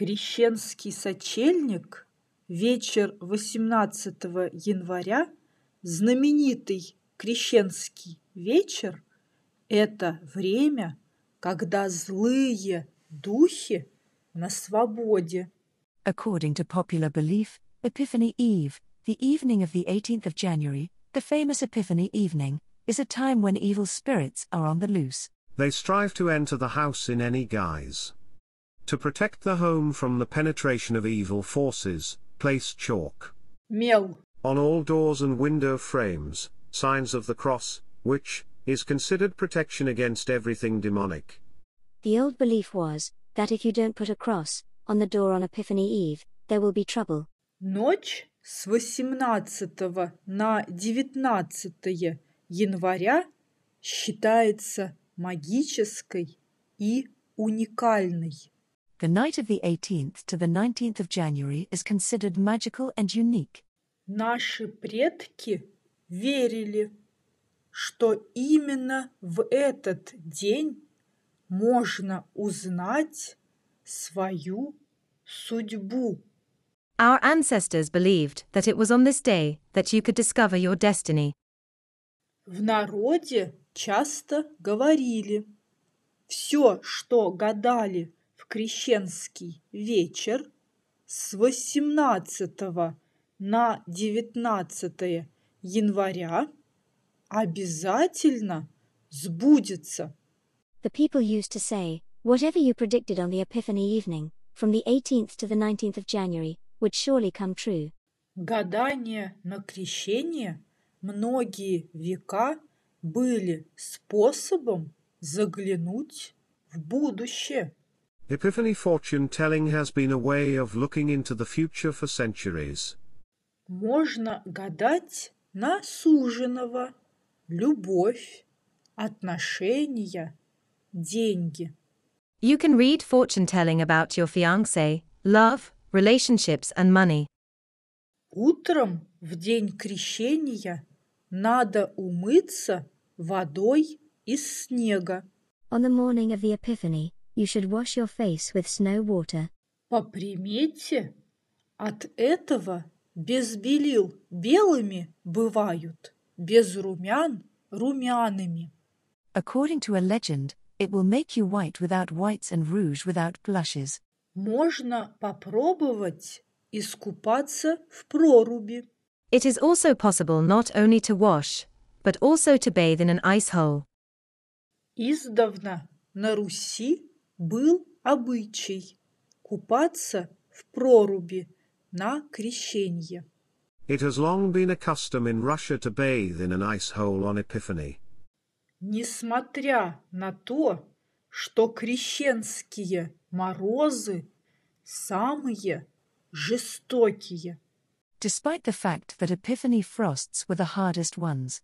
Крещенский сочельник, вечер 18 января, знаменитый Крещенский вечер – это время, когда злые духи на свободе. According to popular belief, Epiphany Eve, the evening of the 18th of January, the famous Epiphany evening, is a time when evil spirits are on the loose. They strive to enter the house in any guise. To protect the home from the penetration of evil forces, place chalk Мел on all doors and window frames, signs of the cross, which is considered protection against everything demonic. The old belief was that if you don't put a cross on the door on Epiphany Eve, there will be trouble. Ночь с 18 на 19 января считается магической и уникальной. The night of the 18th to the 19th of January is considered magical and unique. Наши предки верили, что именно в этот день можно узнать свою судьбу. Our ancestors believed that it was on this day that you could discover your destiny. В народе часто говорили, все, что гадали в крещенский вечер с 18 на 19 января, обязательно сбудется. The people used to say, whatever you predicted on the Epiphany evening, from the 18th to the 19th of January, would surely come true. Гадания на крещение многие века были способом заглянуть в будущее. Epiphany fortune telling has been a way of looking into the future for centuries. Можно гадать на суженого, любовь, отношения, деньги. You can read fortune telling about your fiancé, love, relationships, and money. Утром в день крещения надо умыться водой из снега. On the morning of the Epiphany, you should wash your face with snow water. По примете, от этого без белил белыми бывают, без румян румяными. According to a legend, it will make you white without whites and rouge without blushes. Можно попробовать искупаться в проруби. It is also possible not only to wash, but also to bathe in an ice hole. Издавна на Руси был обычай купаться в проруби на крещенье. It has long been a custom in Russia to bathe in an ice hole on Epiphany. Несмотря на то, что крещенские морозы самые жестокие. Despite the fact that Epiphany frosts were the hardest ones.